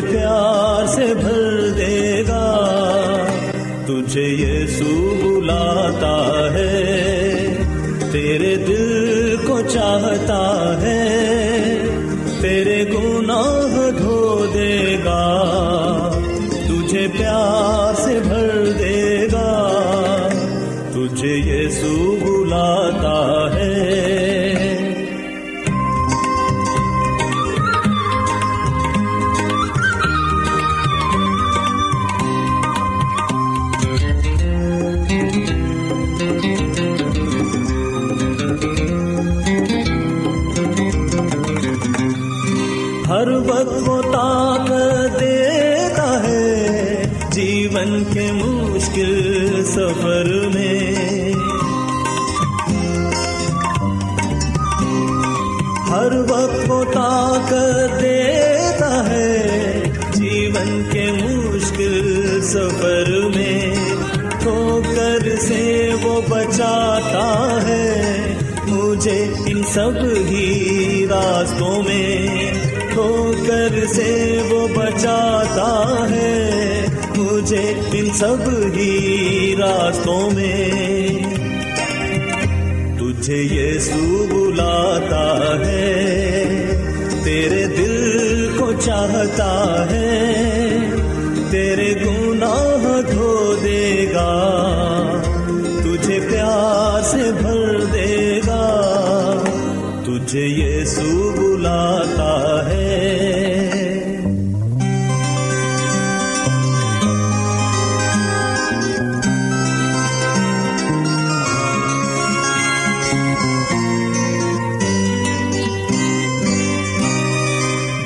پیار طاقت دیتا ہے جیون کے مشکل سفر میں۔ ٹھوکر سے وہ بچاتا ہے مجھے ان سب ہی راستوں میں۔ ٹھوکر سے وہ بچاتا ہے مجھے ان سب ہی راستوں میں۔ تجھے یسوع بلاتا ہے تیرے دل کو چاہتا ہے تیرے گن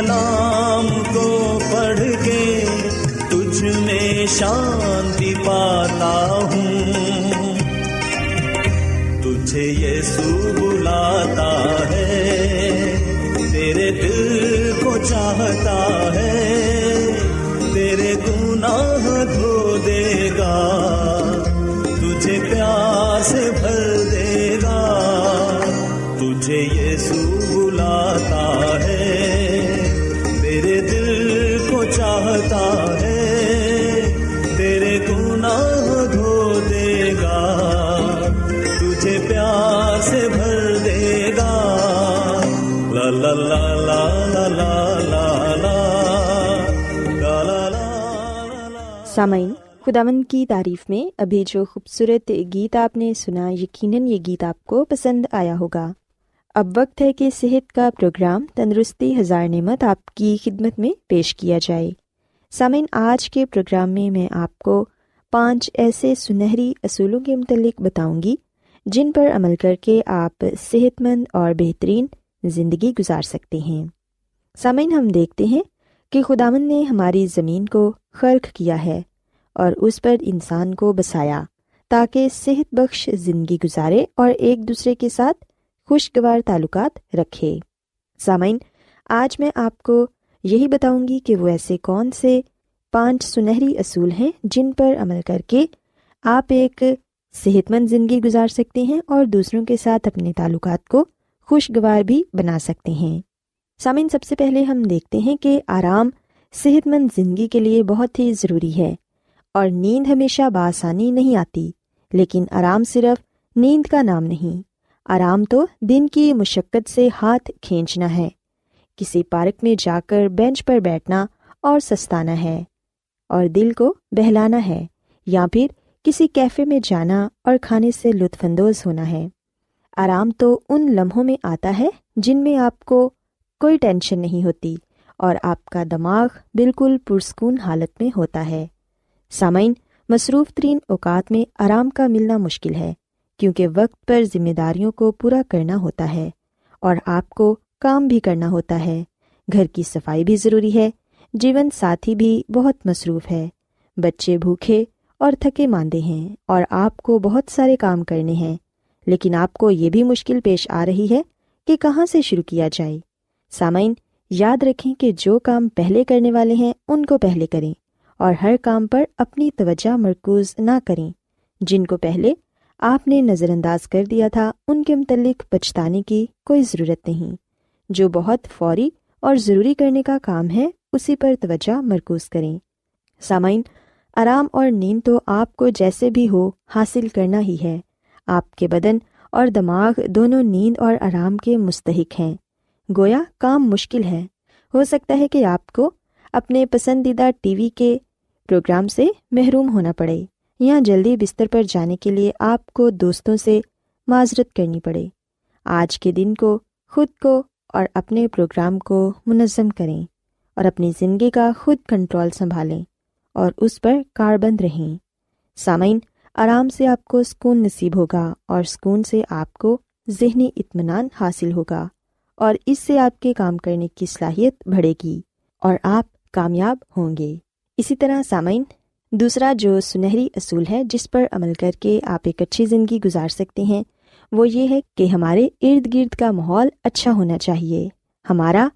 کلام کو پڑھ کے تجھ میں شانتی پاتا ہوں۔ تجھے یہ سو بلاتا ہے، تیرے دل کو چاہتا سامعین خداون کی تعریف میں ابھی جو خوبصورت گیت آپ نے سنا، یقیناً یہ گیت آپ کو پسند آیا ہوگا۔ اب وقت ہے کہ صحت کا پروگرام تندرستی ہزار نعمت آپ کی خدمت میں پیش کیا جائے۔ سامعین، آج کے پروگرام میں میں آپ کو پانچ ایسے سنہری اصولوں کے متعلق بتاؤں گی، جن پر عمل کر کے آپ صحت مند اور بہترین زندگی گزار سکتے ہیں۔ سامعین، ہم دیکھتے ہیں کہ خداون نے ہماری زمین کو خرق کیا ہے۔ اور اس پر انسان کو بسایا تاکہ صحت بخش زندگی گزارے اور ایک دوسرے کے ساتھ خوشگوار تعلقات رکھے۔ سامعین، آج میں آپ کو یہی بتاؤں گی کہ وہ ایسے کون سے پانچ سنہری اصول ہیں جن پر عمل کر کے آپ ایک صحت مند زندگی گزار سکتے ہیں اور دوسروں کے ساتھ اپنے تعلقات کو خوشگوار بھی بنا سکتے ہیں۔ سامعین، سب سے پہلے ہم دیکھتے ہیں کہ آرام صحت مند زندگی کے لیے بہت ہی ضروری ہے۔ اور نیند ہمیشہ بآسانی نہیں آتی، لیکن آرام صرف نیند کا نام نہیں۔ آرام تو دن کی مشقت سے ہاتھ کھینچنا ہے۔ کسی پارک میں جا کر بینچ پر بیٹھنا اور سستانا ہے، اور دل کو بہلانا ہے، یا پھر کسی کیفے میں جانا اور کھانے سے لطف اندوز ہونا ہے۔ آرام تو ان لمحوں میں آتا ہے جن میں آپ کو کوئی ٹینشن نہیں ہوتی اور آپ کا دماغ بالکل پرسکون حالت میں ہوتا ہے۔ سامعین، مصروف ترین اوقات میں آرام کا ملنا مشکل ہے، کیونکہ وقت پر ذمہ داریوں کو پورا کرنا ہوتا ہے اور آپ کو کام بھی کرنا ہوتا ہے۔ گھر کی صفائی بھی ضروری ہے۔ جیون ساتھی بھی بہت مصروف ہے۔ بچے بھوکھے اور تھکے ماندے ہیں اور آپ کو بہت سارے کام کرنے ہیں۔ لیکن آپ کو یہ بھی مشکل پیش آ رہی ہے کہ کہاں سے شروع کیا جائے۔ سامعین، یاد رکھیں کہ جو کام پہلے کرنے والے ہیں، ان کو پہلے کریں۔ اور ہر کام پر اپنی توجہ مرکوز نہ کریں۔ جن کو پہلے آپ نے نظر انداز کر دیا تھا، ان کے متعلق پچھتانے کی کوئی ضرورت نہیں۔ جو بہت فوری اور ضروری کرنے کا کام ہے، اسی پر توجہ مرکوز کریں۔ سامعین، آرام اور نیند تو آپ کو جیسے بھی ہو، حاصل کرنا ہی ہے۔ آپ کے بدن اور دماغ دونوں نیند اور آرام کے مستحق ہیں۔ گویا کام مشکل ہے۔ ہو سکتا ہے کہ آپ کو اپنے پسندیدہ ٹی وی کے پروگرام سے محروم ہونا پڑے۔ یا جلدی بستر پر جانے کے لیے آپ کو دوستوں سے معذرت کرنی پڑے۔ آج کے دن کو، خود کو اور اپنے پروگرام کو منظم کریں اور اپنی زندگی کا خود کنٹرول سنبھالیں اور اس پر کاربند رہیں۔ سامعین، آرام سے آپ کو سکون نصیب ہوگا اور سکون سے آپ کو ذہنی اطمینان حاصل ہوگا اور اس سے آپ کے کام کرنے کی صلاحیت بڑھے گی اور آپ کامیاب ہوں گے۔ اسی طرح سامعین، دوسرا جو سنہری اصول ہے جس پر عمل کر کے آپ ایک اچھی زندگی گزار سکتے ہیں، وہ یہ ہے کہ ہمارے ارد گرد کا ماحول اچھا ہونا چاہیے۔ ہمارا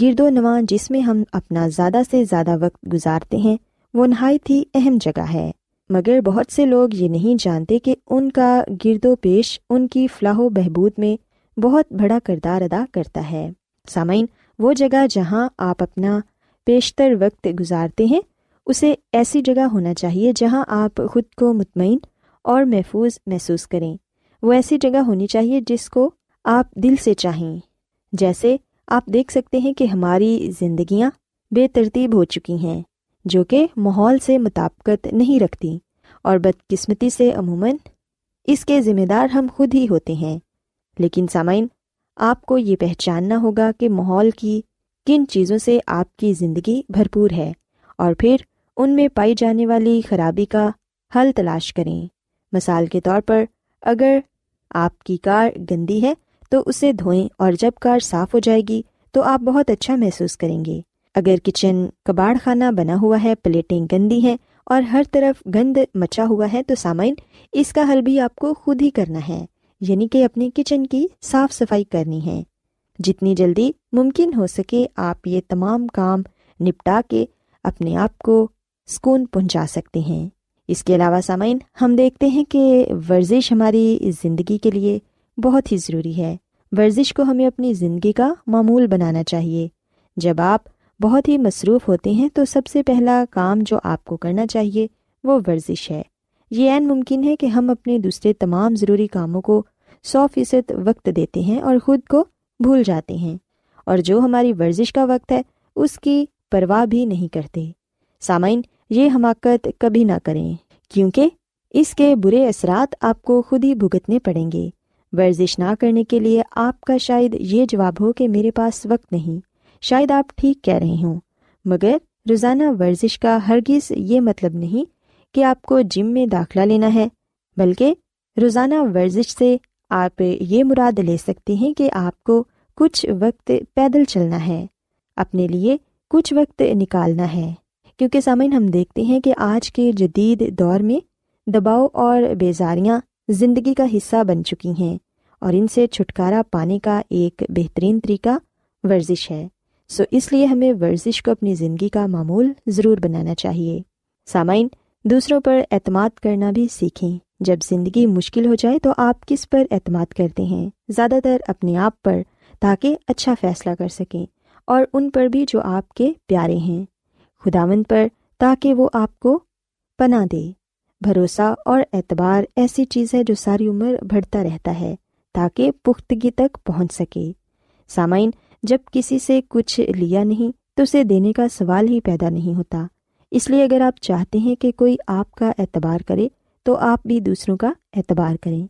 گرد و نواں جس میں ہم اپنا زیادہ سے زیادہ وقت گزارتے ہیں، وہ نہایت ہی اہم جگہ ہے۔ مگر بہت سے لوگ یہ نہیں جانتے کہ ان کا گرد و پیش ان کی فلاح و بہبود میں بہت بڑا کردار ادا کرتا ہے۔ سامعین، وہ جگہ جہاں آپ اپنا بیشتر وقت گزارتے ہیں اسے ایسی جگہ ہونا چاہیے جہاں آپ خود کو مطمئن اور محفوظ محسوس کریں۔ وہ ایسی جگہ ہونی چاہیے جس کو آپ دل سے چاہیں۔ جیسے آپ دیکھ سکتے ہیں کہ ہماری زندگیاں بے ترتیب ہو چکی ہیں، جو کہ ماحول سے مطابقت نہیں رکھتی اور بدقسمتی سے عموماً اس کے ذمہ دار ہم خود ہی ہوتے ہیں۔ لیکن سامعین، آپ کو یہ پہچاننا ہوگا کہ ماحول کی کن چیزوں سے آپ کی زندگی بھرپور ہے اور پھر ان میں پائی جانے والی خرابی کا حل تلاش کریں۔ مثال کے طور پر، اگر آپ کی کار گندی ہے، تو اسے دھوئیں اور جب کار صاف ہو جائے گی، تو آپ بہت اچھا محسوس کریں گے۔ اگر کچن کباڑ خانہ بنا ہوا ہے، پلیٹیں گندی ہیں اور ہر طرف گند مچا ہوا ہے، تو سامعین، اس کا حل بھی آپ کو خود ہی کرنا ہے۔ یعنی کہ اپنے کچن کی صاف صفائی کرنی ہے۔ جتنی جلدی ممکن ہو سکے، آپ یہ تمام کام نپٹا کے اپنے آپ کو سکون پہنچا سکتے ہیں۔ اس کے علاوہ سامعین، ہم دیکھتے ہیں کہ ورزش ہماری زندگی کے لیے بہت ہی ضروری ہے۔ ورزش کو ہمیں اپنی زندگی کا معمول بنانا چاہیے۔ جب آپ بہت ہی مصروف ہوتے ہیں، تو سب سے پہلا کام جو آپ کو کرنا چاہیے وہ ورزش ہے۔ یہ عین ممکن ہے کہ ہم اپنے دوسرے تمام ضروری کاموں کو سو فیصد وقت دیتے ہیں اور خود کو بھول جاتے ہیں۔ اور جو ہماری ورزش کا وقت ہے، اس کی پرواہ بھی نہیں کرتے۔ سامعین یہ حماقت کبھی نہ کریں، کیونکہ اس کے برے اثرات آپ کو خود ہی بھگتنے پڑیں گے۔ ورزش نہ کرنے کے لیے آپ کا شاید یہ جواب ہو کہ میرے پاس وقت نہیں۔ شاید آپ ٹھیک کہہ رہے ہوں، مگر روزانہ ورزش کا ہرگز یہ مطلب نہیں کہ آپ کو جم میں داخلہ لینا ہے، بلکہ روزانہ ورزش سے آپ یہ مراد لے سکتے ہیں کہ آپ کو کچھ وقت پیدل چلنا ہے، اپنے لیے کچھ وقت نکالنا ہے۔ کیونکہ سامعین ہم دیکھتے ہیں کہ آج کے جدید دور میں دباؤ اور بیزاریاں زندگی کا حصہ بن چکی ہیں اور ان سے چھٹکارا پانے کا ایک بہترین طریقہ ورزش ہے۔ سو اس لیے ہمیں ورزش کو اپنی زندگی کا معمول ضرور بنانا چاہیے۔ سامعین، دوسروں پر اعتماد کرنا بھی سیکھیں۔ جب زندگی مشکل ہو جائے تو آپ کس پر اعتماد کرتے ہیں؟ زیادہ تر اپنے آپ پر، تاکہ اچھا فیصلہ کر سکیں اور ان پر بھی جو آپ کے پیارے ہیں۔ خداوند پر تاکہ وہ آپ کو پناہ دے۔ بھروسہ اور اعتبار ایسی چیز ہے جو ساری عمر بڑھتا رہتا ہے تاکہ پختگی تک پہنچ سکے۔ سامعین، جب کسی سے کچھ لیا نہیں تو اسے دینے کا سوال ہی پیدا نہیں ہوتا۔ اس لیے اگر آپ چاہتے ہیں کہ کوئی آپ کا اعتبار کرے تو آپ بھی دوسروں کا اعتبار کریں۔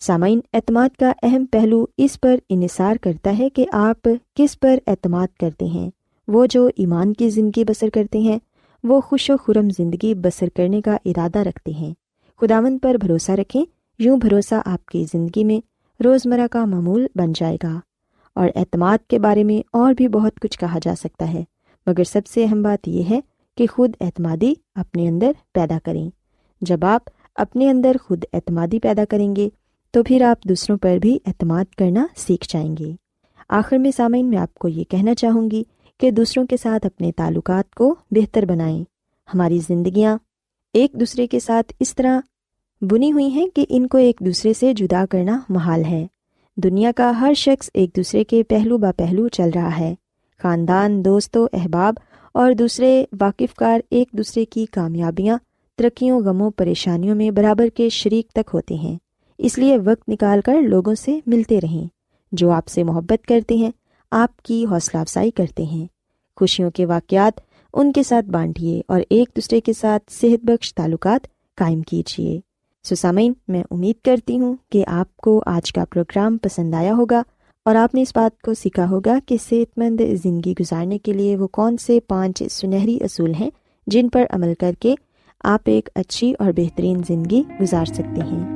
سامعین، اعتماد کا اہم پہلو اس پر انحصار کرتا ہے کہ آپ کس پر اعتماد کرتے ہیں۔ وہ جو ایمان کی زندگی بسر کرتے ہیں، وہ خوش و خرم زندگی بسر کرنے کا ارادہ رکھتے ہیں۔ خداون پر بھروسہ رکھیں، یوں بھروسہ آپ کی زندگی میں روزمرہ کا معمول بن جائے گا۔ اور اعتماد کے بارے میں اور بھی بہت کچھ کہا جا سکتا ہے، مگر سب سے اہم بات یہ ہے کہ خود اعتمادی اپنے اندر پیدا کریں۔ جب آپ اپنے اندر خود اعتمادی پیدا کریں گے، تو پھر آپ دوسروں پر بھی اعتماد کرنا سیکھ جائیں گے۔ آخر میں سامعین، میں آپ کو یہ کہنا چاہوں گی کہ دوسروں کے ساتھ اپنے تعلقات کو بہتر بنائیں۔ ہماری زندگیاں ایک دوسرے کے ساتھ اس طرح بنی ہوئی ہیں کہ ان کو ایک دوسرے سے جدا کرنا محال ہے۔ دنیا کا ہر شخص ایک دوسرے کے پہلو با پہلو چل رہا ہے۔ خاندان، دوست و احباب اور دوسرے واقف کار ایک دوسرے کی کامیابیاں، ترقیوں، غموں، پریشانیوں میں برابر کے شریک تک ہوتے ہیں۔ اس لیے وقت نکال کر لوگوں سے ملتے رہیں۔ جو آپ سے محبت کرتے ہیں آپ کی حوصلہ افزائی کرتے ہیں۔ خوشیوں کے واقعات ان کے ساتھ بانٹیے اور ایک دوسرے کے ساتھ صحت بخش تعلقات قائم کیجیے۔ سسامین، میں امید کرتی ہوں کہ آپ کو آج کا پروگرام پسند آیا ہوگا اور آپ نے اس بات کو سیکھا ہوگا کہ صحت مند زندگی گزارنے کے لیے وہ کون سے پانچ سنہری اصول ہیں جن پر عمل کر کے آپ ایک اچھی اور بہترین زندگی گزار سکتے ہیں۔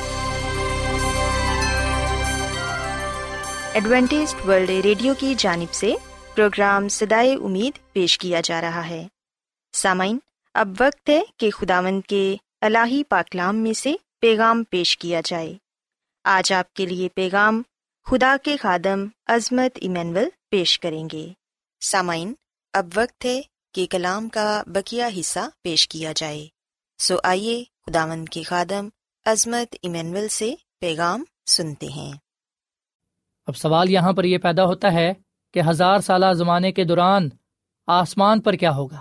Adventist World Radio کی جانب سے پروگرام سدائے امید پیش کیا جا رہا ہے۔ سامعین، اب وقت ہے کہ خداوند کے الہی پاکلام میں سے پیغام پیش کیا جائے۔ آج آپ کے لیے پیغام خدا کے خادم عظمت ایمینول پیش کریں گے۔ سامعین، اب وقت ہے کہ کلام کا بکیا حصہ پیش کیا جائے۔ سو آئیے خداوند کے خادم عظمت ایمینول سے پیغام سنتے ہیں۔ اب سوال یہاں پر یہ پیدا ہوتا ہے کہ ہزار سالہ زمانے کے دوران آسمان پر کیا ہوگا؟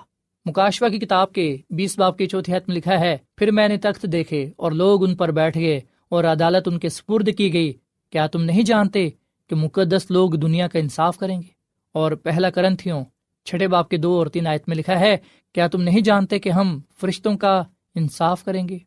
مکاشوا کی کتاب کے بیس باپ کی چوتھی حت میں لکھا ہے، پھر میں نے تخت دیکھے اور لوگ ان پر بیٹھ گئے اور عدالت ان کے سپرد کی گئی۔ کیا تم نہیں جانتے کہ مقدس لوگ دنیا کا انصاف کریں گے؟ اور پہلا کرن تھیوں چھٹے باپ کے دو اور تین آیت میں لکھا ہے، کیا تم نہیں جانتے کہ ہم فرشتوں کا انصاف کریں گے؟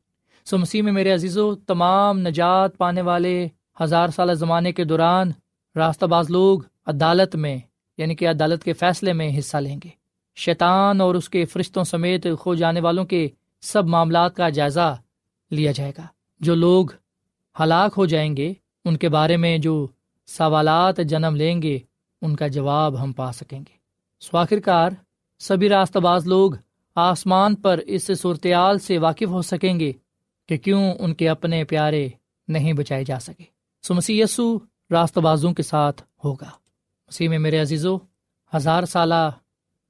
سو مسیح میں میرے عزیز و تمام نجات پانے والے ہزار سالہ زمانے کے دوران راستہ باز لوگ عدالت میں یعنی کہ عدالت کے فیصلے میں حصہ لیں گے۔ شیطان اور اس کے فرشتوں سمیت کھو جانے والوں کے سب معاملات کا جائزہ لیا جائے گا۔ جو لوگ ہلاک ہو جائیں گے، ان کے بارے میں جو سوالات جنم لیں گے، ان کا جواب ہم پا سکیں گے۔ سواخر کار سبھی راستہ باز لوگ آسمان پر اس صورتحال سے واقف ہو سکیں گے کہ کیوں ان کے اپنے پیارے نہیں بچائے جا سکے۔ سو مسیح یسو راست بازوں کے ساتھ ہوگا۔ مسیح میں میرے عزیزو، ہزار سالہ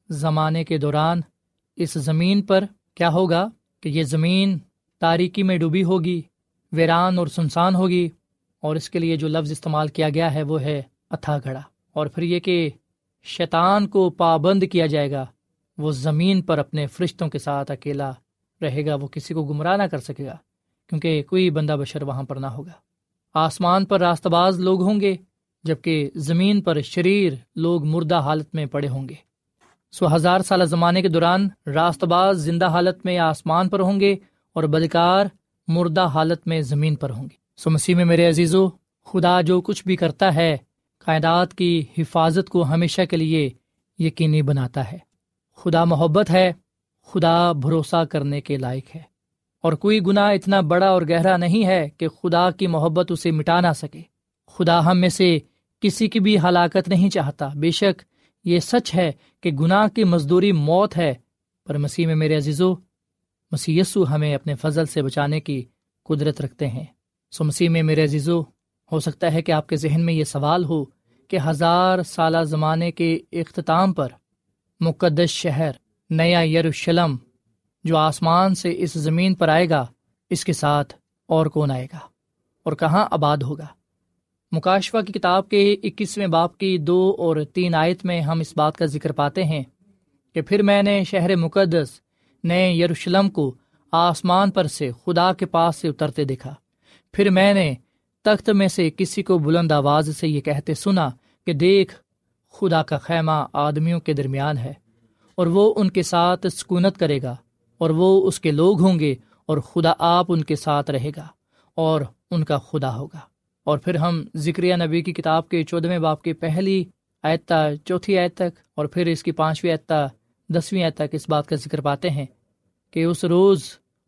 زمانے کے دوران اس زمین پر کیا ہوگا کہ یہ زمین تاریکی میں ڈوبی ہوگی، ویران اور سنسان ہوگی اور اس کے لیے جو لفظ استعمال کیا گیا ہے وہ ہے اتھا گھڑا اور پھر یہ کہ شیطان کو پابند کیا جائے گا، وہ زمین پر اپنے فرشتوں کے ساتھ اکیلا رہے گا، وہ کسی کو گمراہ نہ کر سکے گا، کیونکہ کوئی بندہ بشر وہاں پر نہ ہوگا۔ آسمان پر راست باز لوگ ہوں گے، جبکہ زمین پر شریر لوگ مردہ حالت میں پڑے ہوں گے۔ سو ہزار سالہ زمانے کے دوران راست باز زندہ حالت میں آسمان پر ہوں گے اور بدکار مردہ حالت میں زمین پر ہوں گے۔ سو مسیح میں میرے عزیز و خدا جو کچھ بھی کرتا ہے، کائنات کی حفاظت کو ہمیشہ کے لیے یقینی بناتا ہے۔ خدا محبت ہے، خدا بھروسہ کرنے کے لائق ہے۔ اور کوئی گناہ اتنا بڑا اور گہرا نہیں ہے کہ خدا کی محبت اسے مٹا نہ سکے۔ خدا ہم میں سے کسی کی بھی ہلاکت نہیں چاہتا۔ بے شک یہ سچ ہے کہ گناہ کی مزدوری موت ہے۔ پر مسیح میں میرے عزیزو، مسیح یسو ہمیں اپنے فضل سے بچانے کی قدرت رکھتے ہیں۔ سو مسیح میں میرے عزیزو، ہو سکتا ہے کہ آپ کے ذہن میں یہ سوال ہو کہ ہزار سالہ زمانے کے اختتام پر مقدس شہر نیا یروشلم جو آسمان سے اس زمین پر آئے گا، اس کے ساتھ اور کون آئے گا؟ اور کہاں آباد ہوگا؟ مکاشفہ کی کتاب کے اکیسویں باپ کی دو اور تین آیت میں ہم اس بات کا ذکر پاتے ہیں کہ پھر میں نے شہر مقدس، نئے یروشلم کو آسمان پر سے خدا کے پاس سے اترتے دیکھا۔ پھر میں نے تخت میں سے کسی کو بلند آواز سے یہ کہتے سنا کہ دیکھ، خدا کا خیمہ آدمیوں کے درمیان ہے اور وہ ان کے ساتھ سکونت کرے گا۔ اور وہ اس کے لوگ ہوں گے اور خدا آپ ان کے ساتھ رہے گا اور ان کا خدا ہوگا۔ اور پھر ہم ذکر نبی کی کتاب کے چودھویں باپ کی پہلی آیتہ چوتھی آیت تک اور پھر اس کی پانچویں آیتہ دسویں آیت تک اس بات کا ذکر پاتے ہیں کہ اس روز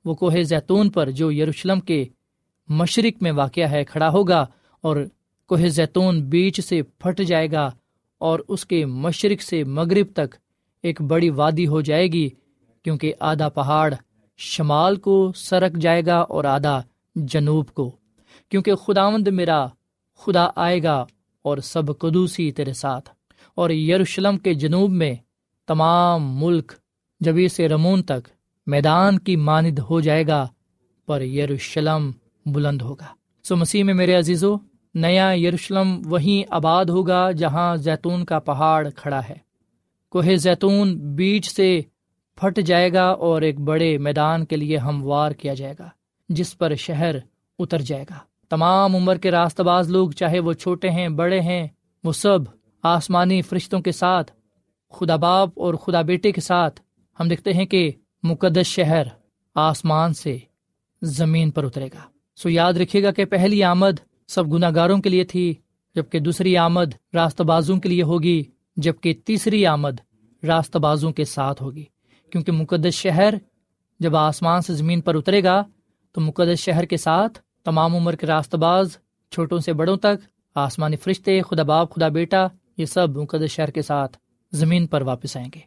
وہ کوہ زیتون پر جو یروشلم کے مشرق میں واقع ہے کھڑا ہوگا اور کوہ زیتون بیچ سے پھٹ جائے گا اور اس کے مشرق سے مغرب تک ایک بڑی وادی ہو جائے گی۔ کیونکہ آدھا پہاڑ شمال کو سرک جائے گا اور آدھا جنوب کو۔ کیونکہ خداوند میرا خدا آئے گا اور سب قدوسی تیرے ساتھ۔ اور یروشلم کے جنوب میں تمام ملک جبی سے رمون تک میدان کی ماند ہو جائے گا، پر یروشلم بلند ہوگا۔ سو مسیح میں میرے عزیزو، نیا یروشلم وہیں آباد ہوگا جہاں زیتون کا پہاڑ کھڑا ہے۔ کوہ زیتون بیچ سے پھٹ جائے گا اور ایک بڑے میدان کے لیے ہموار کیا جائے گا، جس پر شہر اتر جائے گا۔ تمام عمر کے راست باز لوگ، چاہے وہ چھوٹے ہیں، بڑے ہیں، وہ سب آسمانی فرشتوں کے ساتھ، خدا باپ اور خدا بیٹے کے ساتھ، ہم دیکھتے ہیں کہ مقدس شہر آسمان سے زمین پر اترے گا۔ سو یاد رکھیے گا کہ پہلی آمد سب گناہ گاروں کے لیے تھی، جبکہ دوسری آمد راست بازوں کے لیے ہوگی، جبکہ تیسری آمد راست بازوں کے ساتھ ہوگی۔ کیونکہ مقدس شہر جب آسمان سے زمین پر اترے گا، تو مقدس شہر کے ساتھ تمام عمر کے راست باز، چھوٹوں سے بڑوں تک، آسمانی فرشتے، خدا باپ، خدا بیٹا، یہ سب مقدس شہر کے ساتھ زمین پر واپس آئیں گے۔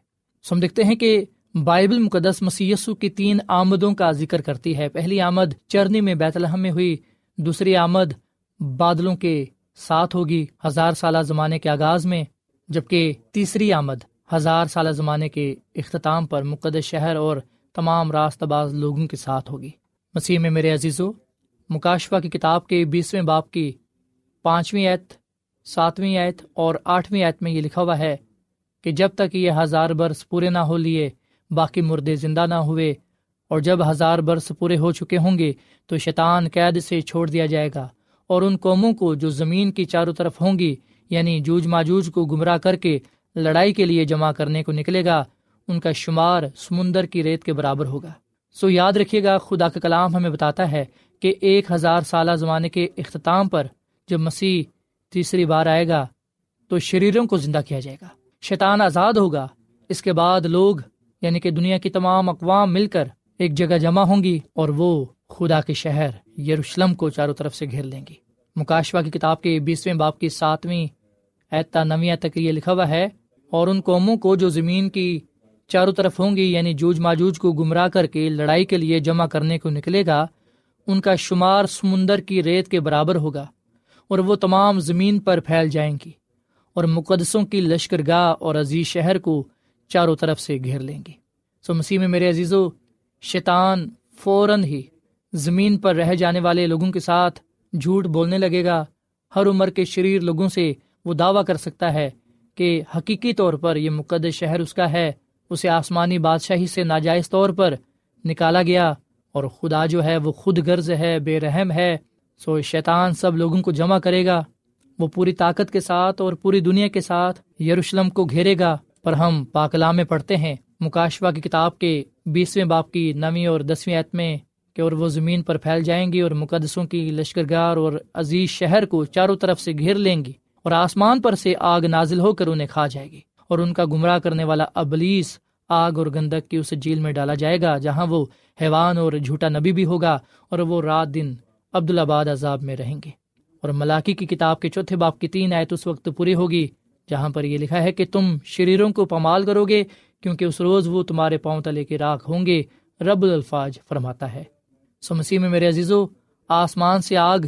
سو ہم دیکھتے ہیں کہ بائبل مقدس مسیسو کی تین آمدوں کا ذکر کرتی ہے۔ پہلی آمد چرنی میں بیت الحم میں ہوئی، دوسری آمد بادلوں کے ساتھ ہوگی، ہزار سالہ زمانے کے آغاز میں، جبکہ تیسری آمد ہزار سالہ زمانے کے اختتام پر مقدس شہر اور تمام راست باز لوگوں کے ساتھ ہوگی۔ مسیح میں میرے عزیزو، مکاشفہ کی کتاب کے بیسویں باپ کی پانچویں ایت ساتویں ایت اور آٹھویں ایت میں یہ لکھا ہوا ہے کہ جب تک یہ ہزار برس پورے نہ ہو لیے، باقی مردے زندہ نہ ہوئے، اور جب ہزار برس پورے ہو چکے ہوں گے، تو شیطان قید سے چھوڑ دیا جائے گا، اور ان قوموں کو جو زمین کی چاروں طرف ہوں گی یعنی جوج ماجوج کو گمراہ کر کے لڑائی کے لیے جمع کرنے کو نکلے گا، ان کا شمار سمندر کی ریت کے برابر ہوگا۔ سو یاد رکھیے گا، خدا کا کلام ہمیں بتاتا ہے کہ ایک ہزار سالہ زمانے کے اختتام پر جب مسیح تیسری بار آئے گا، تو شریروں کو زندہ کیا جائے گا۔ شیطان آزاد ہوگا۔ اس کے بعد لوگ یعنی کہ دنیا کی تمام اقوام مل کر ایک جگہ جمع ہوں گی اور وہ خدا کے شہر یروشلم کو چاروں طرف سے گھیر لیں گی۔ مکاشوا کی کتاب کے بیسویں باپ کی ساتویں ایتا نویں تک یہ لکھا ہوا ہے اور ان قوموں کو جو زمین کی چاروں طرف ہوں گی یعنی جوج ماجوج کو گمراہ کر کے لڑائی کے لیے جمع کرنے کو نکلے گا، ان کا شمار سمندر کی ریت کے برابر ہوگا اور وہ تمام زمین پر پھیل جائیں گی اور مقدسوں کی لشکر گاہ اور عزیز شہر کو چاروں طرف سے گھیر لیں گی۔ سو مسیح میں میرے عزیز و شیطان فوراً ہی زمین پر رہ جانے والے لوگوں کے ساتھ جھوٹ بولنے لگے گا۔ ہر عمر کے شریر لوگوں سے وہ دعویٰ کر سکتا ہے کہ حقیقی طور پر یہ مقدس شہر اس کا ہے، اسے آسمانی بادشاہی سے ناجائز طور پر نکالا گیا اور خدا جو ہے وہ خود غرض ہے، بے رحم ہے، سو شیطان سب لوگوں کو جمع کرے گا۔ وہ پوری طاقت کے ساتھ اور پوری دنیا کے ساتھ یروشلم کو گھیرے گا۔ پر ہم پاکلام میں پڑھتے ہیں مکاشوا کی کتاب کے بیسویں باپ کی نویں اور دسویں عت میں کہ اور وہ زمین پر پھیل جائیں گی اور مقدسوں کی لشکر گار اور عزیز شہر کو چاروں طرف سے گھیر لیں گی۔ اور آسمان پر سے آگ نازل ہو کر انہیں کھا جائے گی اور ان کا گمراہ کرنے والا ابلیس آگ اور گندک کی اس جیل میں ڈالا جائے گا، جہاں وہ حیوان اور جھوٹا نبی بھی ہوگا اور وہ رات دن عبدالآباد عذاب میں رہیں گے۔ اور ملاقی کی کتاب کے چوتھے باپ کی تین آیت اس وقت پوری ہوگی، جہاں پر یہ لکھا ہے کہ تم شریروں کو پمال کرو گے، کیونکہ اس روز وہ تمہارے پاؤں تلے کے راکھ ہوں گے، رب الفاظ فرماتا ہے۔ سو مسیح میں میرے عزیزو، آسمان سے آگ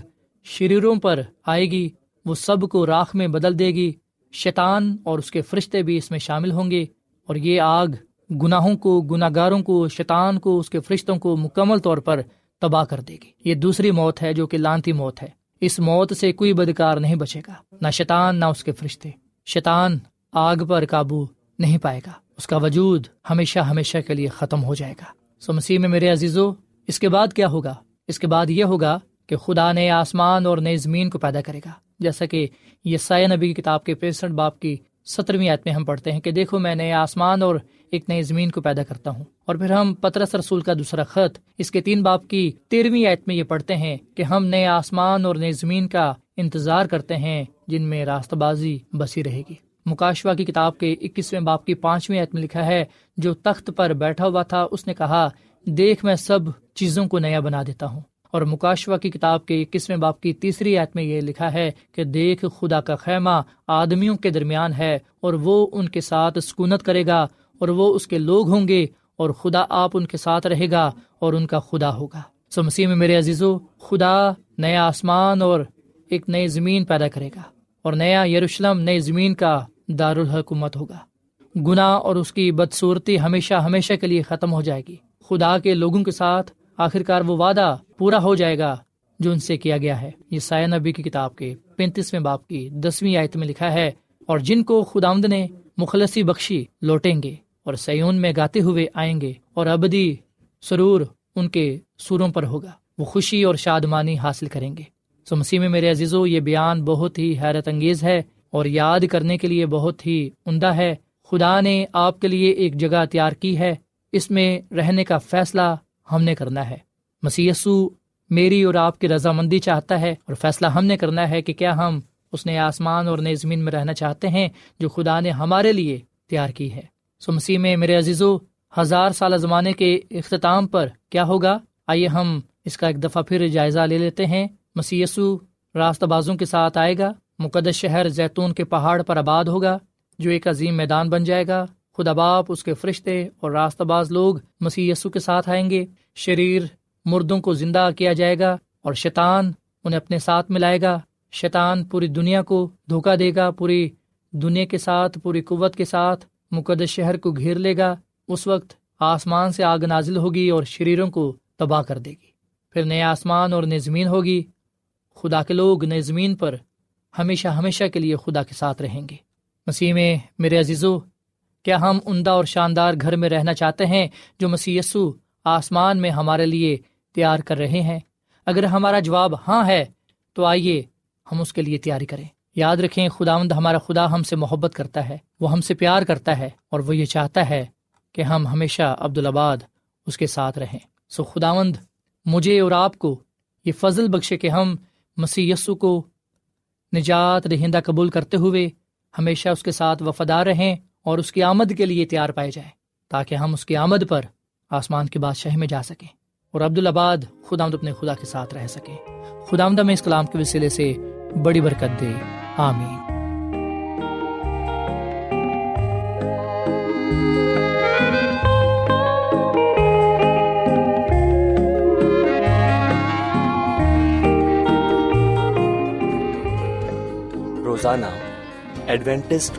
شریروں پر آئے گی وہ سب کو راکھ میں بدل دے گی۔ شیطان اور اس کے فرشتے بھی اس میں شامل ہوں گے۔ اور یہ آگ گناہوں کو گناہ گاروں کو، شیطان کو، اس کے فرشتوں کو مکمل طور پر تباہ کر دے گی۔ یہ دوسری موت ہے جو کہ لانتی موت ہے۔ اس موت سے کوئی بدکار نہیں بچے گا۔ نہ شیطان، نہ اس کے فرشتے۔ شیطان آگ پر قابو نہیں پائے گا۔ اس کا وجود ہمیشہ ہمیشہ کے لیے ختم ہو جائے گا۔ سو مسیح میں میرے عزیزو، اس کے بعد کیا ہوگا؟ اس کے بعد یہ ہوگا کہ خدا نے آسمان اور نئی زمین کو پیدا کرے گا۔ جیسا کہ یہ سایہ نبی کی کتاب کے پینسٹھ باپ کی سترویں آیت میں ہم پڑھتے ہیں کہ دیکھو میں نئے آسمان اور ایک نئی زمین کو پیدا کرتا ہوں۔ اور پھر ہم پترس رسول کا دوسرا خط، اس کے تین باپ کی تیرہویں آیت میں یہ پڑھتے ہیں کہ ہم نئے آسمان اور نئی زمین کا انتظار کرتے ہیں، جن میں راست بازی بسی رہے گی۔ مکاشوا کی کتاب کے اکیسویں باپ کی پانچویں آیت میں لکھا ہے، جو تخت پر بیٹھا ہوا تھا، اس نے کہا، دیکھ میں سب چیزوں کو نیا بنا دیتا ہوں۔ اور مکاشوا کی کتاب کے اکیسویں باپ کی تیسری آیت میں یہ لکھا ہے کہ دیکھ خدا کا خیمہ آدمیوں کے درمیان ہے اور وہ ان کے ساتھ سکونت کرے گا اور وہ اس کے لوگ ہوں گے اور خدا آپ ان کے ساتھ رہے گا اور ان کا خدا ہوگا۔ سو مسیح میں میرے عزیزو، خدا نیا آسمان اور ایک نئی زمین پیدا کرے گا اور نیا یروشلم، نئی زمین کا دارالحکومت ہوگا۔ گناہ اور اس کی بدصورتی ہمیشہ ہمیشہ کے لیے ختم ہو جائے گی۔ خدا کے لوگوں کے ساتھ آخر کار وہ وعدہ پورا ہو جائے گا جو ان سے کیا گیا ہے۔ یہ سایہ نبی کی کتاب کے پینتیسویں باپ کی دسویں آیت میں لکھا ہے، اور جن کو خدا نے مخلصی بخشی لوٹیں گے اور سیون میں گاتے ہوئے آئیں گے اور ابدی سرور ان کے سوروں پر ہوگا۔ وہ خوشی اور شادمانی حاصل کریں گے۔ سو مسیح میں میرے عزیزو، یہ بیان بہت ہی حیرت انگیز ہے اور یاد کرنے کے لیے بہت ہی عمدہ ہے۔ خدا نے آپ کے لیے ایک جگہ تیار کی ہے۔ اس میں رہنے کا فیصلہ ہم نے کرنا ہے۔ مسیسو میری اور آپ کی رضامندی چاہتا ہے اور فیصلہ ہم نے کرنا ہے کہ کیا ہم اس نے آسمان اور نئے زمین میں رہنا چاہتے ہیں جو خدا نے ہمارے لیے تیار کی ہے۔ سو مسیح میں میرے عزیزو، ہزار سالہ زمانے کے اختتام پر کیا ہوگا؟ آئیے ہم اس کا ایک دفعہ پھر جائزہ لے لیتے ہیں۔ مسیسو راستہ بازوں کے ساتھ آئے گا۔ مقدس شہر زیتون کے پہاڑ پر آباد ہوگا، جو ایک عظیم میدان بن جائے گا۔ خدا باپ اس کے فرشتے اور راستہ باز لوگ مسی یسو کے ساتھ آئیں گے۔ شریر مردوں کو زندہ کیا جائے گا اور شیطان انہیں اپنے ساتھ ملائے گا۔ شیطان پوری دنیا کو دھوکا دے گا، پوری دنیا کے ساتھ، پوری قوت کے ساتھ مقدس شہر کو گھیر لے گا۔ اس وقت آسمان سے آگ نازل ہوگی اور شریروں کو تباہ کر دے گی۔ پھر نئے آسمان اور نئے زمین ہوگی۔ خدا کے لوگ نئے زمین پر ہمیشہ ہمیشہ کے لیے خدا کے ساتھ رہیں گے۔ مسیح میں میرے عزیزو کیا ہم عمدہ اور شاندار گھر میں رہنا چاہتے ہیں جو مسی آسمان میں ہمارے لیے تیار کر رہے ہیں؟ اگر ہمارا جواب ہاں ہے، تو آئیے ہم اس کے لیے تیاری کریں۔ یاد رکھیں خدا مند ہمارا خدا ہم سے محبت کرتا ہے، وہ ہم سے پیار کرتا ہے اور وہ یہ چاہتا ہے کہ ہم ہمیشہ عبدالآباد اس کے ساتھ رہیں۔ سو خدا مند مجھے اور آپ کو یہ فضل بخشے کہ ہم مسی کو نجات رہندہ قبول کرتے ہوئے ہمیشہ اس کے ساتھ وفادار رہیں۔ اور اس کی آمد کے لیے تیار پائے جائیں تاکہ ہم اس کی آمد پر آسمان کے بادشاہ میں جا سکیں اور عبدالآباد خدا اپنے خدا کے ساتھ رہ سکیں۔ خدا میں اس کلام کے وسیلے سے بڑی برکت دے۔ آمین۔ روزانہ ایڈوینٹسٹ